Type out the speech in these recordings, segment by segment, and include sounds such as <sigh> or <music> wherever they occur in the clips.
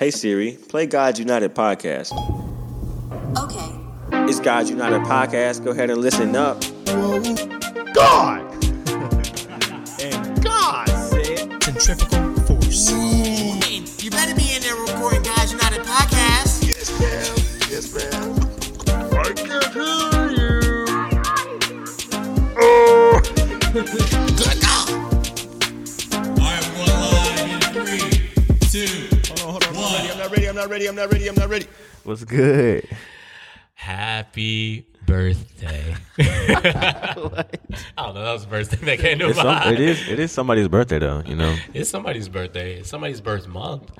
Hey Siri, play God's United podcast. Okay. It's God's United podcast. Go ahead and listen up. God! <laughs> and God said, Centrifugal force. You better be in there recording Guys United podcast. Yes, ma'am. Yes, ma'am. I can't hear you. Oh. <laughs> not ready. I'm not ready. I'm not ready. I'm not ready. What's good? Happy birthday. <laughs> I don't know. That was the first thing that came to It's some, mind. it is it is somebody's birthday though, you know, It's somebody's birthday. It's somebody's birth month.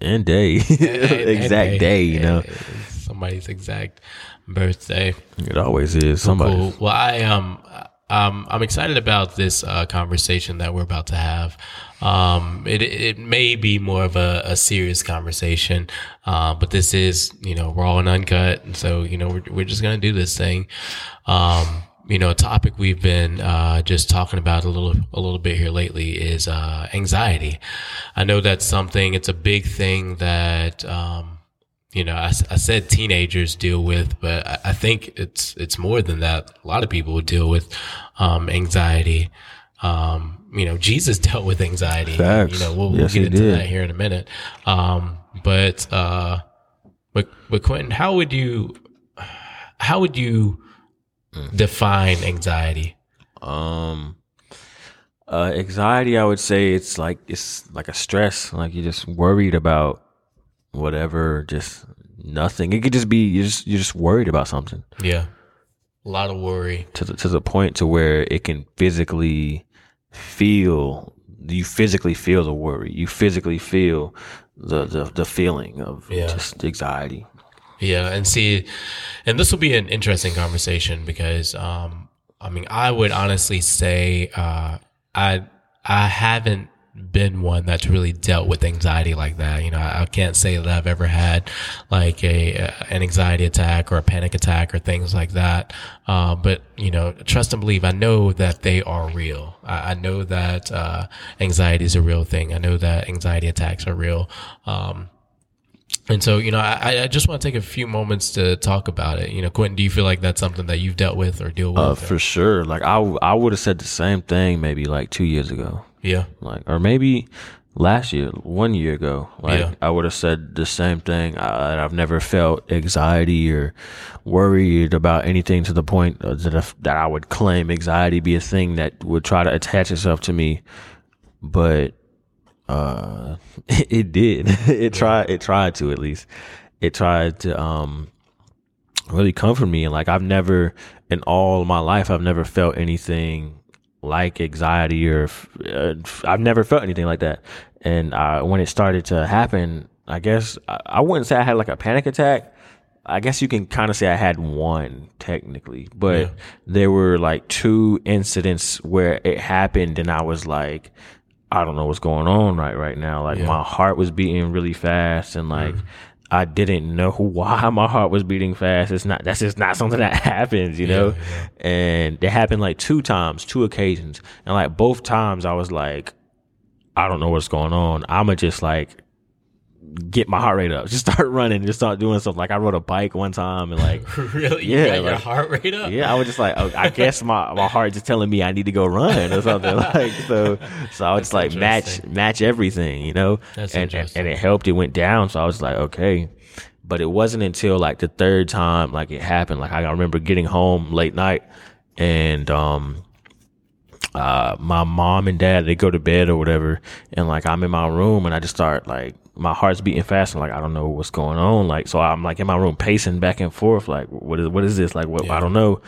and day, <laughs> exact day, you know. Somebody's exact birthday. It always is somebody. Cool. Well, I um, um, I'm excited about this uh, conversation that we're about to have. Um, it it may be more of a, a serious conversation, uh, but this is you know raw and uncut, and so you know we're we're just gonna do this thing. Um, you know, a topic we've been uh, just talking about a little a little bit here lately is uh, anxiety. I know that's something. It's a big thing that. Um, you know, I said teenagers deal with, but I, I think it's it's more than that. A lot of people deal with um, anxiety. Um, you know, Jesus <laughs> dealt with anxiety. Facts. You know, we'll, we'll Yes, get he into did. that here in a minute. Um, but uh, but but Quentin, how would you how would you Mm. define anxiety? Um, uh, anxiety. I would say it's like it's like a stress. Like you're just worried about whatever, just nothing. It could just be you're just you're just worried about something Yeah, a lot of worry. to the, to the point to where it can physically feel. You physically feel the worry. You physically feel the the, the feeling of Yeah. just anxiety. Yeah, and see, and this will be an interesting conversation because, um, I mean, I would honestly say, uh, I I haven't been one that's really dealt with anxiety like that. You know, I, I can't say that I've ever had like a an anxiety attack or a panic attack or things like that. Uh, but you know, trust and believe. I know that they are real. I, I know that uh, anxiety is a real thing. I know that anxiety attacks are real. Um, and so, you know, I, I just want to take a few moments to talk about it. You know, Quentin, do you feel like that's something that you've dealt with or deal with? Uh, for sure. Like I, I would have said the same thing maybe like two years ago, yeah, like or maybe last year, one year ago. Like Yeah. I would have said the same thing. I, I've never felt anxiety or worried about anything to the point that I, that I would claim anxiety be a thing that would try to attach itself to me, but uh, <laughs> it did. <laughs> it tried. It tried to at least. It tried to um really comfort me and like I've never in all my life I've never felt anything like anxiety or uh, I've never felt anything like that. And uh, when it started to happen, I guess I, I wouldn't say I had like a panic attack. I guess you can kind of say I had one technically, but Yeah. there were like two incidents where it happened and I was like, I don't know what's going on right right now. Like Yeah. my heart was beating really fast and like I didn't know <laughs> why my heart was beating fast. It's not that's just not something that <laughs> happens, you know? And it happened like two times, two occasions. And like both times I was like, I don't know what's going on. I'ma just like get my heart rate up. <laughs> Just start running, just start doing stuff. Like I rode a bike one time and like <laughs> really, you Yeah, got your heart rate up. yeah, I was just like, oh, I guess my, my heart just telling me I need to go run or something <laughs> like so. So I would just like match match everything, you know, That's and, and interesting. and it helped. It went down, so I was like, okay. But it wasn't until like the third time, like it happened. Like I remember getting home late night, and um, uh, my mom and dad they go to bed or whatever, and like I'm in my room and I just start like my heart's beating fast and like I don't know what's going on. Like so I'm like in my room pacing back and forth like what is what is this like what I don't know.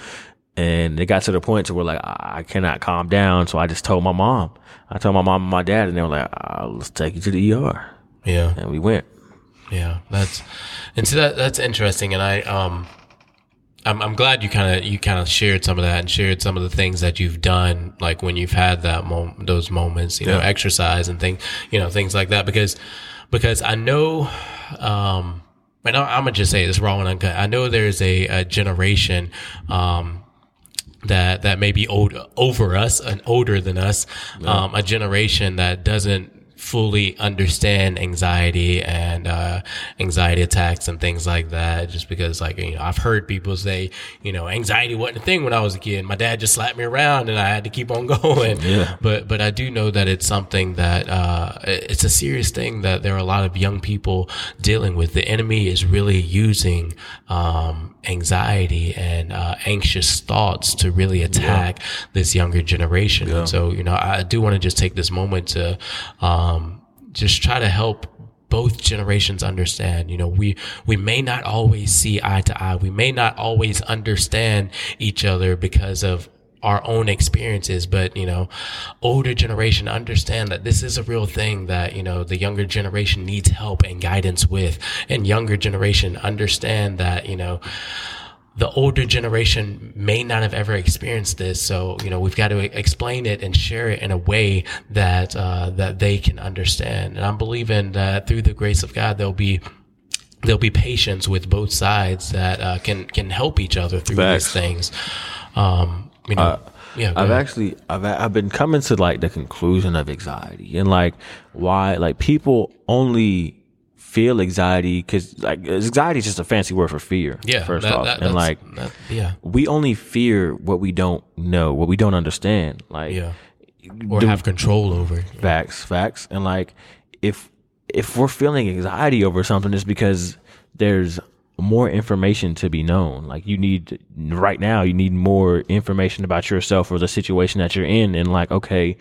And it got to the point to where like I, cannot calm down, so I just told my mom. I told my mom and my dad, and they were like, uh, "Let's take you to the ER," yeah, and we went. yeah. That's and so that that's interesting. And I um, I'm I'm glad you kind of you kind of shared some of that and shared some of the things that you've done, like when you've had that moment, those moments, you know, exercise and things, you know, things like that. Because because I know, um, and I, I'm gonna just say this raw and uncut. I know there's a, a generation, um, that that may be old over us and older than us, um, a generation that doesn't fully understand anxiety and uh, anxiety attacks and things like that. Just because, like, you know, I've heard people say, you know, anxiety wasn't a thing when I was a kid. My dad just slapped me around and I had to keep on <laughs> going. Yeah. But but I do know that it's something that uh, it's a serious thing that there are a lot of young people dealing with. The enemy is really using um, anxiety and uh, anxious thoughts to really attack this younger generation. And so you know, I do want to just take this moment to um, just try to help both generations understand you know we we may not always see eye to eye. We may not always understand each other because of our own experiences but you know older generation understand that this is a real thing that you know the younger generation needs help and guidance with and younger generation understand that you know the older generation may not have ever experienced this. So, you know, we've got to explain it and share it in a way that, uh, that they can understand. And I'm believing that through the grace of God, there'll be, there'll be patience with both sides that, uh, can, can help each other through Facts. these things. Um, you know, uh, yeah, I've ahead. actually I've I've been coming to like the conclusion of anxiety and like why like people only feel anxiety because like anxiety is just a fancy word for fear. yeah, first that- off, that- and like that- yeah, we only fear what we don't know, what we don't understand. Like yeah, or have control over. Facts, facts. And like if if we're feeling anxiety over something it's because there's more information to be known. Like you need right now you need more information about yourself or the situation that you're in and like okay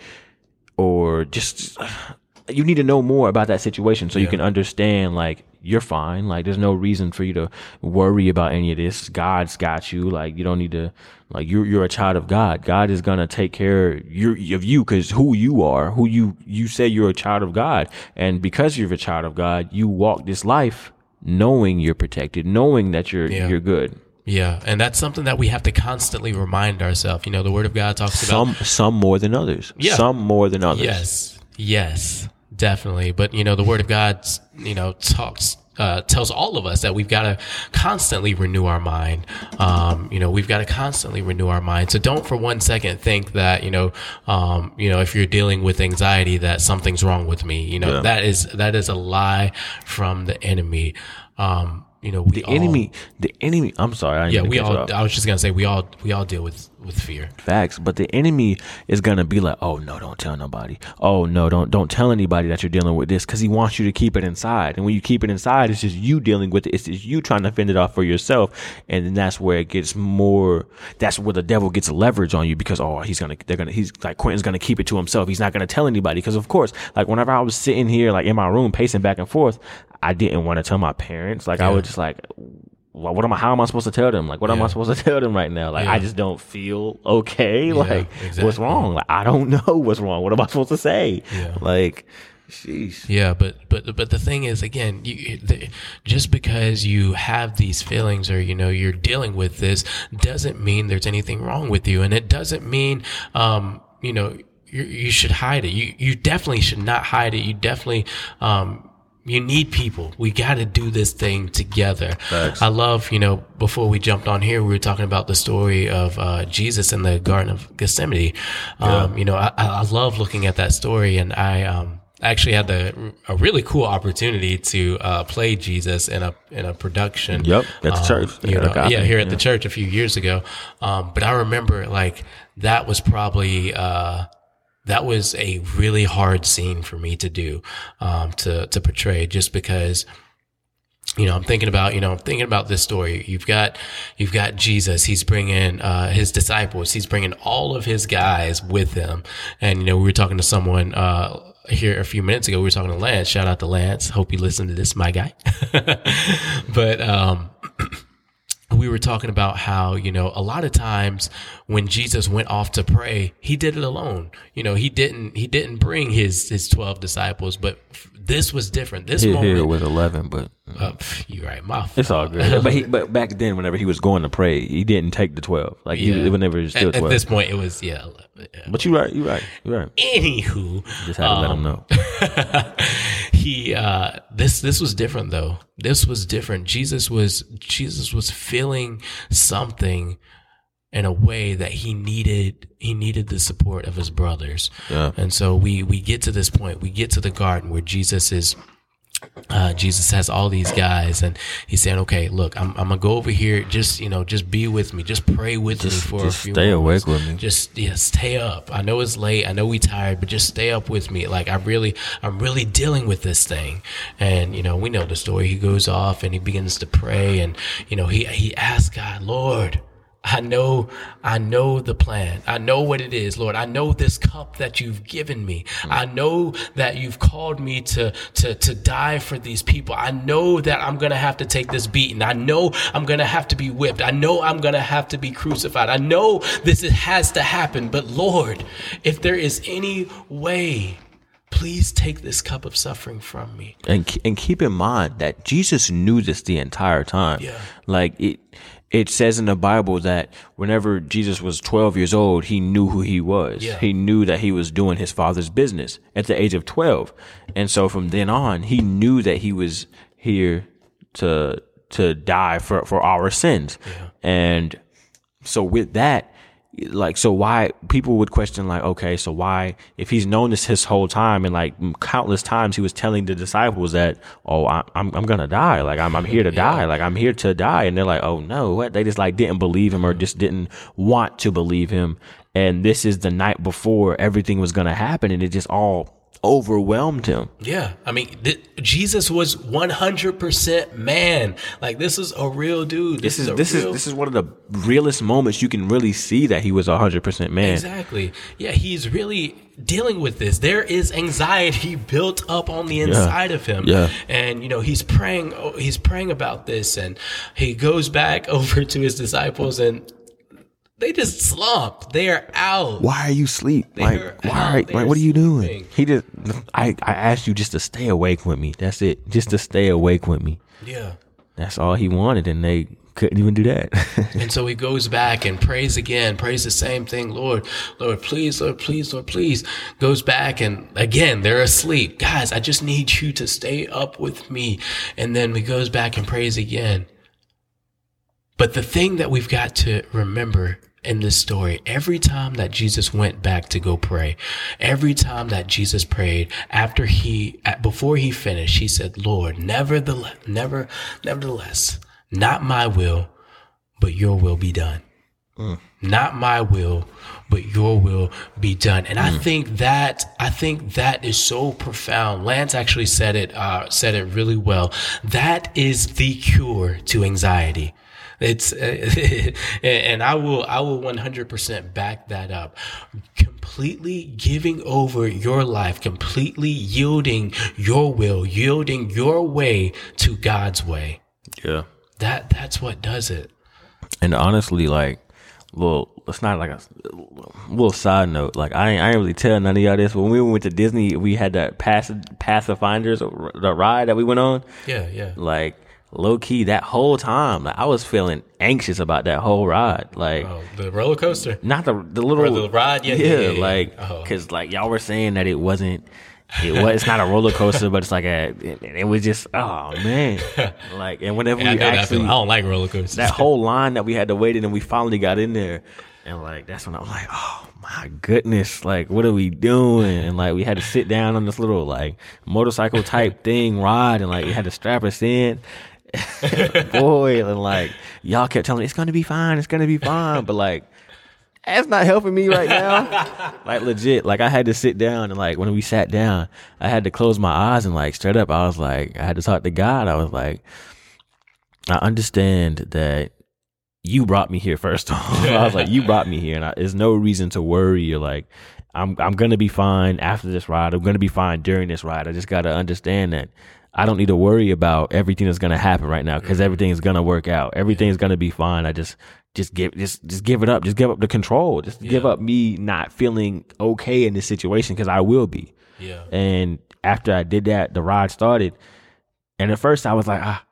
or just <sighs> you need to know more about that situation so you can understand like you're fine. Like there's no reason for you to worry about any of this. God's got you. Like you don't need to like you're you're a child of god. God is gonna take care your, of you because who you are who you you say you're a child of god. And because you're a child of god you walk this life knowing you're protected knowing that you're Yeah. you're good Yeah, and that's something that we have to constantly remind ourselves. You know, the Word of God talks about some some more than others Yeah. some more than others Yes, yes, definitely. But you know, the Word of God, you know, talks. Uh, tells all of us that we've got to constantly renew our mind. Um, you know, we've got to constantly renew our mind. So don't for one second think that you know, um, you know, if you're dealing with anxiety, that something's wrong with me. You know, Yeah. that is that is a lie from the enemy. Um, you know, the all- enemy the enemy i'm sorry I Yeah, we all. I was just gonna say we all we all deal with with fear. Facts, but the enemy is gonna be like, "Oh no, don't tell nobody. Oh no, don't don't tell anybody that you're dealing with this," because he wants you to keep it inside. And when you keep it inside, it's just you dealing with it. It's just you trying to fend it off for yourself, and then that's where it gets more. That's where the devil gets leverage on you because oh, he's gonna they're gonna he's like Quentin's gonna keep it to himself. He's not gonna tell anybody because of course, like whenever I was sitting here like in my room pacing back and forth, I didn't want to tell my parents. Like I was just like. Well, what am I? How am I supposed to tell them? Like, what am I supposed to tell them right now? Like, Yeah. I just don't feel okay. Like, exactly. what's wrong? Like, I don't <laughs> know what's wrong. What am I supposed to say? Yeah. Like, sheesh. Yeah, but but but the thing is, again, you, the, just because you have these feelings or you know you're dealing with this doesn't mean there's anything wrong with you, and it doesn't mean um you know you you should hide it. You you definitely should not hide it. You definitely um. You need people. We got to do this thing together. I love, you know, before we jumped on here, we were talking about the story of uh, Jesus in the Garden of Gethsemane. Um, You know, I, I love looking at that story, and I um, actually had the a really cool opportunity to uh, play Jesus in a in a production. Yep, at the um, church. You Yeah, know, yeah, here at the church a few years ago. Um, but I remember like that was probably uh, that was a really hard scene for me to do um, to to portray, just because you know, I'm thinking about, you know, I'm thinking about this story. You've got, you've got Jesus. He's bringing, uh, his disciples. He's bringing all of his guys with him. And, you know, we were talking to someone, uh, here a few minutes ago. We were talking to Lance. Shout out to Lance. Hope you listen to this, my guy. <laughs> but, um, <clears throat> we were talking about how, you know, a lot of times when Jesus went off to pray, he did it alone. You know, he didn't, he didn't bring his, his 12 disciples, but this was different. This Here, moment, here was eleven, but uh, you're right. My it's all good. but he, <laughs> but back then, whenever he was going to pray, he didn't take the twelve. Like he, whenever he was still at, at this point, it was yeah. 11, yeah. but you're right, you're right, you're right. Anywho, Just had to let him know. <laughs> he uh, this this was different though. This was different. Jesus was Jesus was feeling something in a way that he needed he needed the support of his brothers. Yeah. And so we we get to this point, we get to the garden where Jesus is uh, Jesus has all these guys, and he's saying, "Okay, look, I'm, I'm gonna go over here. Just you know, just be with me. Just pray with Just- me for a few. stay moments. awake with me. Just yeah, stay up. I know it's late. I know we tired, but just stay up with me. Like I really, I'm really dealing with this thing. And you know, we know the story. He goes off and he begins to pray, and you know, he he asks God, Lord. I know, I know the plan. I know what it is, Lord. I know this cup that you've given me. I know that you've called me to, to, to die for these people. I know that I'm going to have to take this beating. I know I'm going to have to be whipped. I know I'm going to have to be crucified. I know this is- has to happen. But Lord, if there is any way, please take this cup of suffering from me. and and keep in mind that Jesus knew this the entire time. Yeah. Like it it says in the Bible that whenever Jesus was 12 years old, he knew who he was. Yeah. He knew that he was doing his father's business at the age of 12. And so from then on, he knew that he was here to to die for for our sins. And so with that like so why people would question like okay so why if he's known this his whole time and like countless times he was telling the disciples that oh I, I'm I'm gonna die. Like I'm I'm here to die. Like I'm here to die. And they're like oh no what? They just like didn't believe him or mm-hmm. just didn't want to believe him. And this is the night before everything was gonna happen and it just all overwhelmed him Yeah, I mean, th- Jesus was 100% man. Like this is a real dude. this is a this real- is this is one of the realest moments you can really see that he was hundred percent man Exactly. Yeah, he's really dealing with this. There is anxiety built up on the inside of him. Yeah. And you know, he's praying oh, he's praying about this and he goes back <laughs> over to his disciples and they just slumped. They are out. why are you asleep? Like, They're why? out. Like, what are you doing? sleeping. He just, I, I asked you just to stay awake with me. That's it. Just to stay awake with me. Yeah. That's all he wanted, and they couldn't even do that. <laughs> And so he goes back and prays again, prays the same thing. Lord, Lord, please, Lord, please, Lord, please. Goes back and again, they're asleep. Guys, I just need you to stay up with me. And then he goes back and prays again. But the thing that we've got to remember in this story, every time that Jesus went back to go pray, every time that Jesus prayed after he, before he finished, he said, Lord, nevertheless, never, nevertheless, not my will, but your will be done. Not my will, but your will be done. And I think that I think that is so profound. Lance actually said it uh, said it really well. That is the cure to anxiety. It's <laughs> and I will I will 100% back that up. Completely giving over your life, completely yielding your will, yielding your way to God's way. yeah. That that's what does it. And honestly, like, little, it's not like a little side note. Like, I ain't, I ain't really tell none of y'all this. When we went to Disney, we had that pass, Pathfinders, the ride that we went on. Yeah, yeah. Like, low key, that whole time, like, I was feeling anxious about that whole ride. Like, Oh, the roller coaster. not the the little Or the ride? Yeah, yeah, yeah, yeah. like Oh. because like y'all were saying that it wasn't it was it's not a roller coaster but it's like a it, it was just oh man <laughs> like and whenever we that actually feeling. I don't like roller coasters. that whole line that we had to wait in and we finally got in there and like that's when I was like oh my goodness like what are we doing and like we had to sit down on this little like motorcycle type thing ride and like we had to strap us in <laughs> boy and like y'all kept telling me it's gonna be fine it's gonna be fine but like that's not helping me right now. <laughs> like legit, like I had to sit down and like when we sat down, I had to close my eyes and like straight up, I was like, I had to talk to God. I was like, I understand that you brought me here first off. <laughs> I was like, you brought me here, and I, there's no reason to worry. Or like, I'm I'm gonna be fine after this ride. I'm gonna be fine during this ride. I just gotta understand that I don't need to worry about everything that's gonna happen right now because everything is gonna work out. Everything is gonna be fine. I just just give just just give it up. Just give up the control. Just give up me not feeling okay in this situation because I will be. yeah. And after I did that, the ride started. And at first, I was like, ah.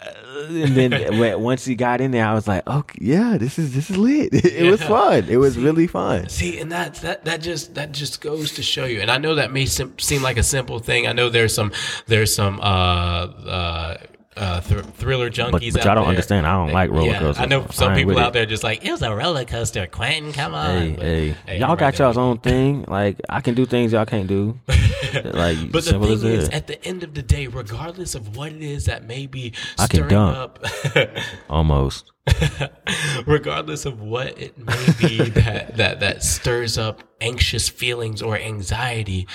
<laughs> And then once he got in there, I was like, okay, yeah, this is this is lit. <laughs> It was fun. It was really fun. See, and that that that just that just goes to show you. And I know that may sim- seem like a simple thing. I know there's some there's some uh uh uh, thr- thriller junkies. But, but y'all don't there. understand. I don't like roller Yeah, coasters. I know some ain't people out it. there just like it was a roller coaster. Quentin, come on. Hey, But, hey, hey, y'all got right y'all's own thing. Like I can do things y'all can't do. <laughs> like But the thing is, at the end of the day, regardless of what it is that may be I can stirring dunk. up, <laughs> Almost. <laughs> regardless of what it may be that, that that stirs up anxious feelings or anxiety,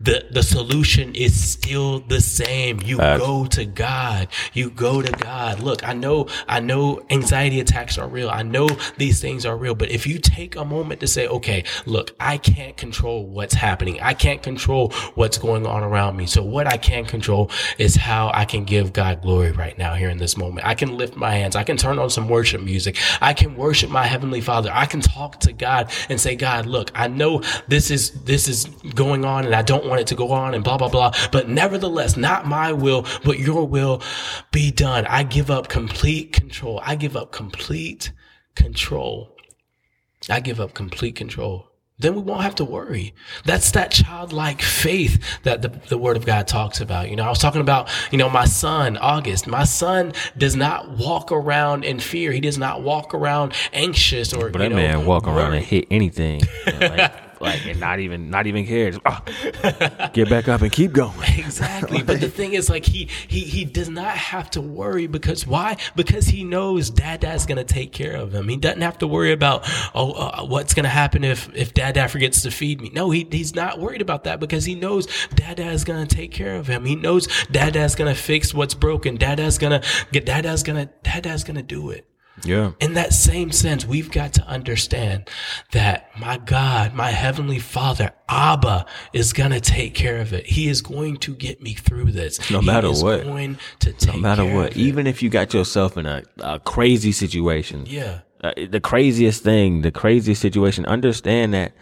the the solution is still the same. You Facts. go to God. You go to God. Look, I know I know anxiety attacks are real. I know these things are real, but if you take a moment to say, okay, look, I can't control what's happening. I can't control what's going on around me. So what I can control is how I can give God glory right now here in this moment. I can lift my hands. I can turn on some worship music. I can worship my heavenly father. I can talk to God and say, God, look, I know this is, this is going on and I don't want it to go on and blah, blah, blah. But nevertheless, not my will, but your will be done. I give up complete control. I give up complete control. I give up complete control. Then we won't have to worry. That's that childlike faith that the, the word of God talks about. You know, I was talking about, you know, my son, August. My son does not walk around in fear. He does not walk around anxious or, But you that know, man walk around and hit anything. like, <laughs> like and not even not even care. Just, ah, <laughs> get back up and keep going. <laughs> Exactly. But the thing is, like, he, he, he does not have to worry because why? Because he knows Dada's going to take care of him. He doesn't have to worry about, oh, uh, what's to happen if, if Dada forgets to feed me. No, he, he's not worried about that because he knows Dada is going to take care of him. He knows Dada's going to fix what's broken. Dada's going to get, Dada's going to, Dada's going to do it. Yeah. In that same sense, we've got to understand that my God, my heavenly father, Abba is going to take care of it. He is going to get me through this. No matter what. going to take No matter what, even if you got yourself in a, a crazy situation, Yeah. uh, the craziest thing, the craziest situation, understand that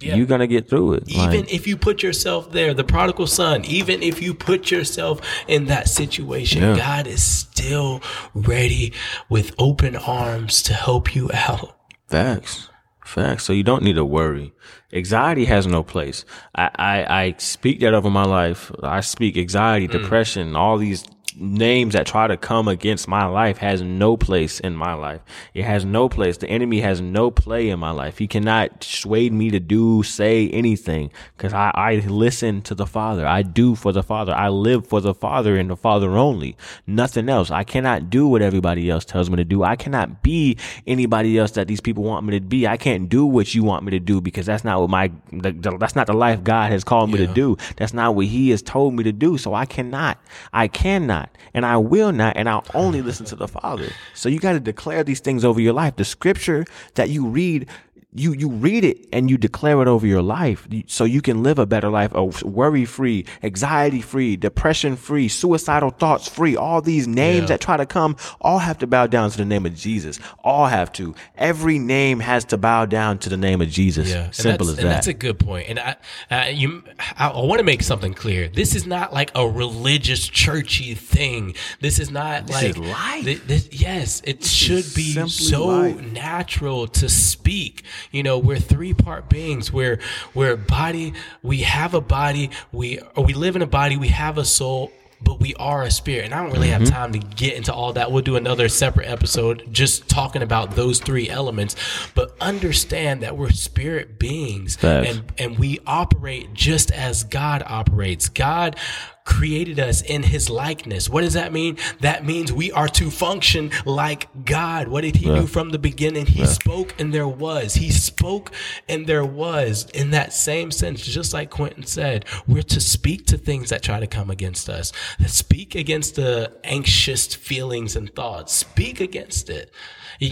Yeah. you're gonna get through it. Even Like, if you put yourself there, the prodigal son, even if you put yourself in that situation, Yeah. God is still ready with open arms to help you out. Facts. Facts. So you don't need to worry. Anxiety has no place. I, I, I speak that over my life. I speak anxiety, mm. depression, all these names that try to come against my life has no place in my life. It has no place. The enemy has no play in my life. He cannot sway me to do, say anything because I, I listen to the Father. I do for the Father. I live for the Father and the Father only. Nothing else. I cannot do what everybody else tells me to do. I cannot be anybody else that these people want me to be. I can't do what you want me to do because that's not what my, the, the- that's not the life God has called me to do. That's not what he has told me to do. So I cannot, I cannot, and I will not, and I'll only listen to the Father. So you got to declare these things over your life. The scripture that you read you you read it and you declare it over your life so you can live a better life a worry free anxiety free depression free suicidal thoughts free all these names Yeah. that try to come all have to bow down to the name of jesus all have to every name has to bow down to the name of jesus Yeah, simple as and that that's a good point. And I, uh, you, I, I want to make something clear. This is not like a religious, churchy thing. This is not This like is life. thi- this- yes, it should be so life. natural to speak. You know, we're three part beings. We're we're body. We have a body. We or we live in a body. We have a soul. But we are a spirit, and I don't really Mm-hmm. have time to get into all that. We'll do another separate episode just talking about those three elements. But understand that we're spirit beings, and and we operate just as God operates. God created us in his likeness. What does that mean? That means we are to function like God. What did he do from the beginning? He spoke and there was. He spoke and there was. In that same sense, just like Quentin said, we're to speak to things that try to come against us. Speak against the anxious feelings and thoughts. Speak against it.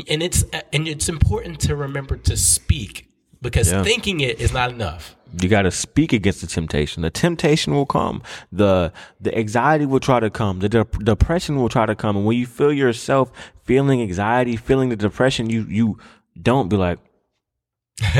And it's and it's important to remember to speak because Yeah. thinking it is not enough. you got to speak against the temptation. The temptation will come. The the anxiety will try to come. The de- depression will try to come. And when you feel yourself feeling anxiety, feeling the depression, you you don't be like, <laughs>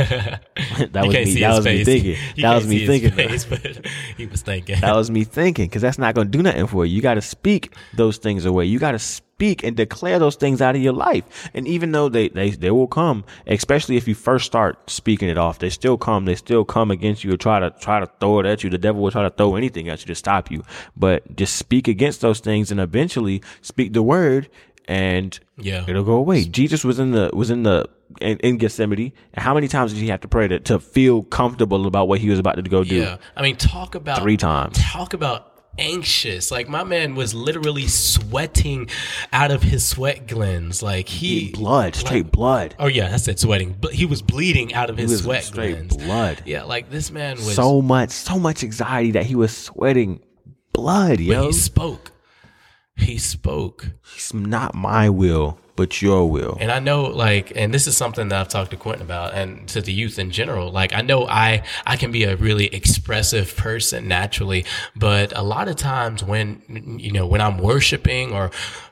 that was me. That was me thinking. <laughs> You That was me thinking. face, but <laughs> he was thinking. That was me thinking because that's not going to do nothing for you. You got to speak those things away. You got to speak and declare those things out of your life. And even though they, they, they will come, especially if you first start speaking it off, they still come. They still come against you or try to, try to throw it at you. The devil will try to throw anything at you to stop you. But just speak against those things and eventually speak the word and Yeah. it'll go away. Jesus was in the, was in the, in, in Gethsemane. And how many times did he have to pray to, to feel comfortable about what he was about to go do? Yeah. I mean, talk about Three times. Talk about anxious. Like my man was literally sweating out of his sweat glands. Like he Blood, straight blood. Oh yeah, I said Sweating, but he was bleeding out of his sweat glands. blood. Yeah, like this man was. so much, so much anxiety that he was sweating blood, yo. he spoke. He spoke. It's not my will, but your will. And I know, like, and this is something that I've talked to Quentin about and to the youth in general. Like, I know I, I can be a really expressive person naturally, but a lot of times when, you know, when I'm worshiping or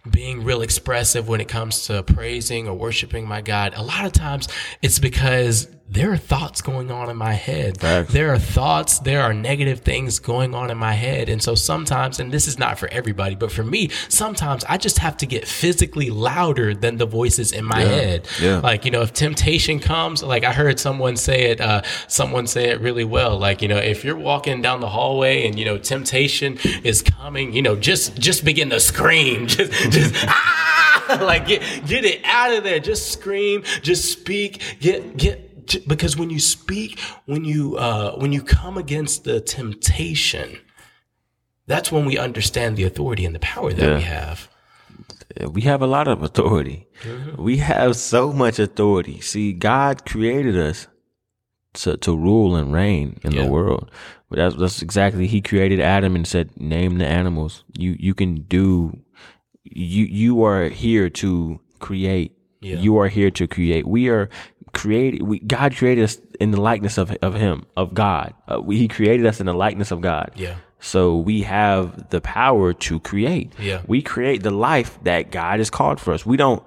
being real expressive when it comes to praising or worshiping my God, a lot of times it's because there are thoughts going on in my head. Facts. There are thoughts, there are negative things going on in my head. And so sometimes, and this is not for everybody, but for me, sometimes I just have to get physically louder than the voices in my head. yeah. Like, you know, if temptation comes, like I heard someone say it, uh, someone say it really well. Like, you know, if you're walking down the hallway and, you know, temptation is coming, you know, just, just begin to scream. <laughs> Just, just, ah! <laughs> Like, get, get it out of there. Just scream, just speak, get, get, because when you speak, when you, uh, when you come against the temptation, that's when we understand the authority and the power that Yeah. we have. We have a lot of authority. Mm-hmm. We have so much authority. See, God created us to, to rule and reign in Yeah. the world. But that's, that's exactly, he created Adam and said, name the animals. You, you can do, you, you are here to create. Yeah. You are here to create. We are created. We, God created us in the likeness of, of him, of God. Uh, we, he created us in the likeness of God. Yeah. So we have the power to create. Yeah. We create the life that God has called for us. We don't,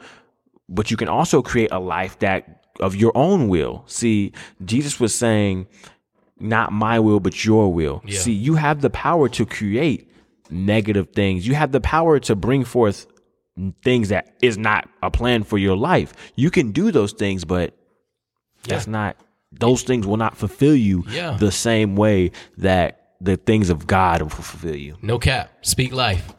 but you can also create a life that of your own will. See, Jesus was saying, not my will, but your will. Yeah. See, you have the power to create negative things. You have the power to bring forth things that is not a plan for your life. You can do those things, but that's not, those things will not fulfill you Yeah. the same way that the things of God will fulfill you. No cap. Speak life.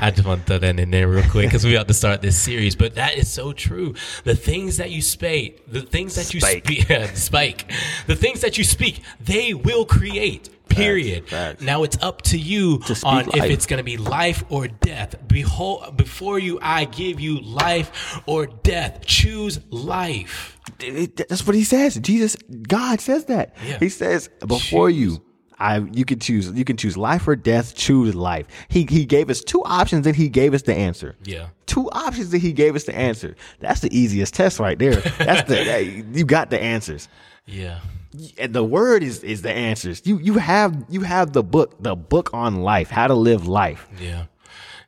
I just want to throw that in there real quick because we have to start this series. But that is so true. The things that you speak, the things that you Spake. speak, <laughs> spike, the things that you speak, they will create. Period. facts. Now it's up to you speak on if it's going to be life or death. Behold, before you, I give you life or death. Choose life. That's what he says. Jesus, God says that. Yeah. He says before you, I you can choose you can choose life or death. Choose life. He he gave us two options and he gave us the answer. Yeah. Two options that he gave us the answer. That's the easiest test right there. That's the <laughs> that- you got the answers. Yeah. The word is is the answers. You you have you have the book the book on life how to live life. Yeah.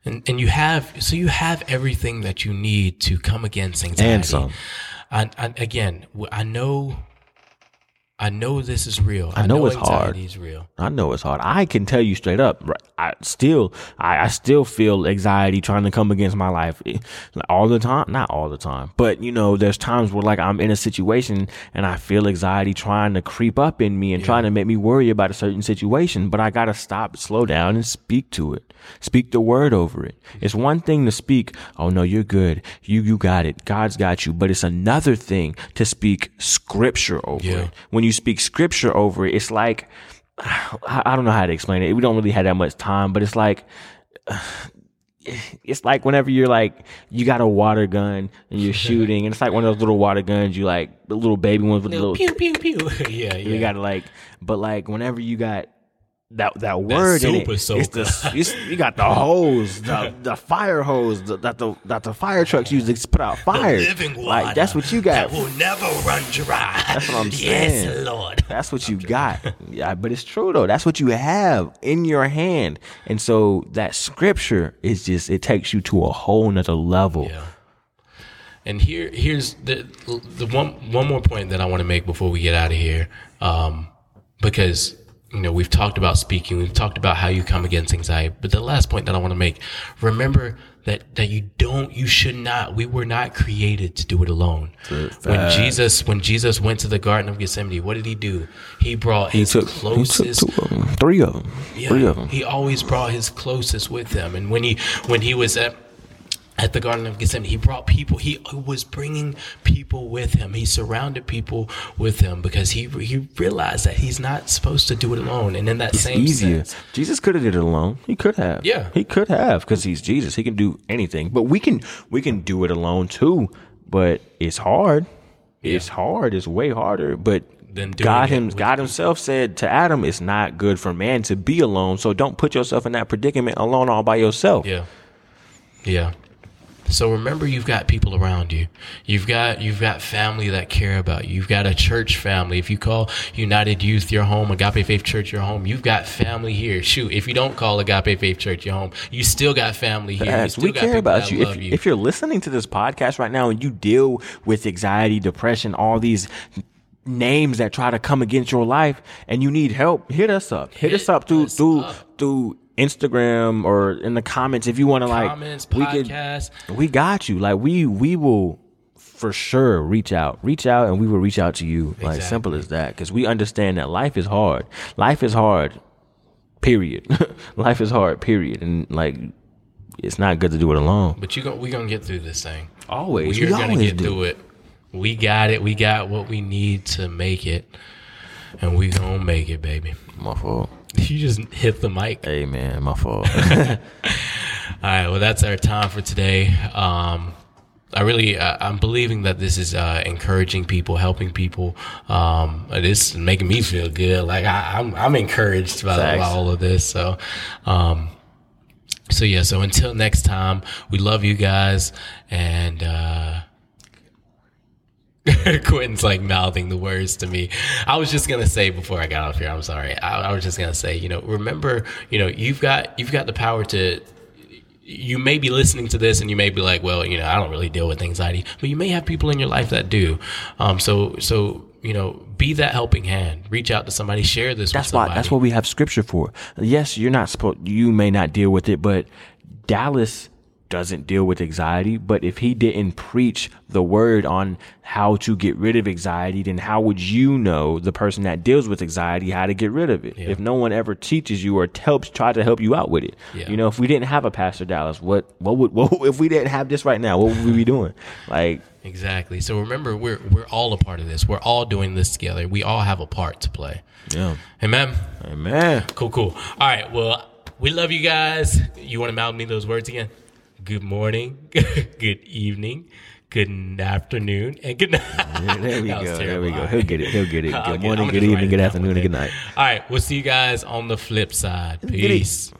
And and you have so you have everything that you need to come against anxiety. And some. I, I, again, I know, I know this is real. I know it's hard. is real. I know it's hard. I can tell you straight up. I still, I, I still feel anxiety trying to come against my life eh, all the time. Not all the time, but you know, there's times where like I'm in a situation and I feel anxiety trying to creep up in me and trying to make me worry about a certain situation. But I gotta stop, slow down, and speak to it. Speak the word over it. It's one thing to speak. Oh no, you're good. You you got it. God's got you. But it's another thing to speak scripture over Yeah. it. When you speak scripture over it, it's like I don't know how to explain it. We don't really have that much time, but it's like <sighs> it's like whenever you're like you got a water gun and you're <laughs> shooting, and it's like one of those little water guns you like the little baby ones with the little. Pew pew pew. yeah, <laughs> yeah. You got to like, but like whenever you got that that word in it, super it's the it's, you got the hose, the <laughs> the fire hose the, that the that the fire trucks use to put out fire. living water. Like that's what you got. That will never run dry. That's what I'm saying. Yes. Lord. That's what you got. Yeah, but it's true though. That's what you have in your hand. And so that scripture is just it takes you to a whole nother level. Yeah. And here, here's the the one one more point that I want to make before we get out of here, um, because you know we've talked about speaking, we've talked about how you come against anxiety, but the last point that I want to make, remember that that you don't, you should not. We were not created to do it alone. When Jesus, when Jesus went to the Garden of Gethsemane, what did he do? He brought He his took, he took them, three of them, yeah, three of them. He always brought his closest with him, and when he when he was at at the Garden of Gethsemane, he brought people. He was bringing people with him. He surrounded people with him because he he realized that he's not supposed to do it alone. And in that It's same easier. sense, Jesus could have did it alone. He could have. Yeah. he could have because he's Jesus. He can do anything. But we can we can do it alone too. But it's hard. It's hard. It's way harder. But God him God Himself said to Adam, "It's not good for man to be alone. So don't put yourself in that predicament alone all by yourself." yeah, yeah. So remember, you've got people around you. You've got you've got family that care about you. You've got a church family. If you call United Youth your home, Agape Faith Church your home, you've got family here. Shoot, if you don't call Agape Faith Church your home, you still got family here. Yes, we got care about that you. If, you. if you're listening to this podcast right now and you deal with anxiety, depression, all these names that try to come against your life and you need help, hit us up. Hit, Hit us up through us through up. through Instagram or in the comments if you want to like Comments, we could- we got you. Like we we will for sure reach out. Reach out and we will reach out to you. Like simple as that cuz we understand that life is hard. Life is hard. Period. <laughs> life is hard, period. And like it's not good to do it alone. But you go, we gonna get through this thing. Always. We're We gonna always get do. through it. We got it. We got what we need to make it, and we gonna make it, baby. My fault. <laughs> You just hit the mic. Hey man, my fault. <laughs> <laughs> All right. Well, that's our time for today. Um, I really, uh, I'm believing that this is uh, encouraging people, helping people. Um, this is making me feel good. Like I, I'm, I'm encouraged by, by all of this. So, um, so yeah. So until next time, we love you guys, and uh, <laughs> Quentin's like mouthing the words to me. I was just gonna say before I got off here. I'm sorry. I, I was just gonna say, you know, remember, you know, you've got you've got the power to. You may be listening to this and you may be like, well, you know, I don't really deal with anxiety, but you may have people in your life that do. Um, so, so you know, be that helping hand. Reach out to somebody. Share this. that's with why somebody. that's what we have scripture for. Yes, you're not supposed you may not deal with it, but Dallas doesn't deal with anxiety, but if he didn't preach the word on how to get rid of anxiety, then how would you know the person that deals with anxiety how to get rid of it? If no one ever teaches you or helps try to help you out with it. Yeah. You know, if we didn't have a Pastor Dallas, what what would <laughs> what, if we didn't have this right now, what would we be doing? Like Exactly. So remember, we're we're all a part of this. We're all doing this together. We all have a part to play. yeah. Amen. Amen. Cool, cool. All right. Well, we love you guys. You want to mouth me those words again? Good morning, <laughs> good evening, good afternoon, and good night. There we <laughs> go. There we go. He'll get it. He'll get it. <laughs> Good morning, good evening, good afternoon, and good night. All right. We'll see you guys on the flip side. Peace.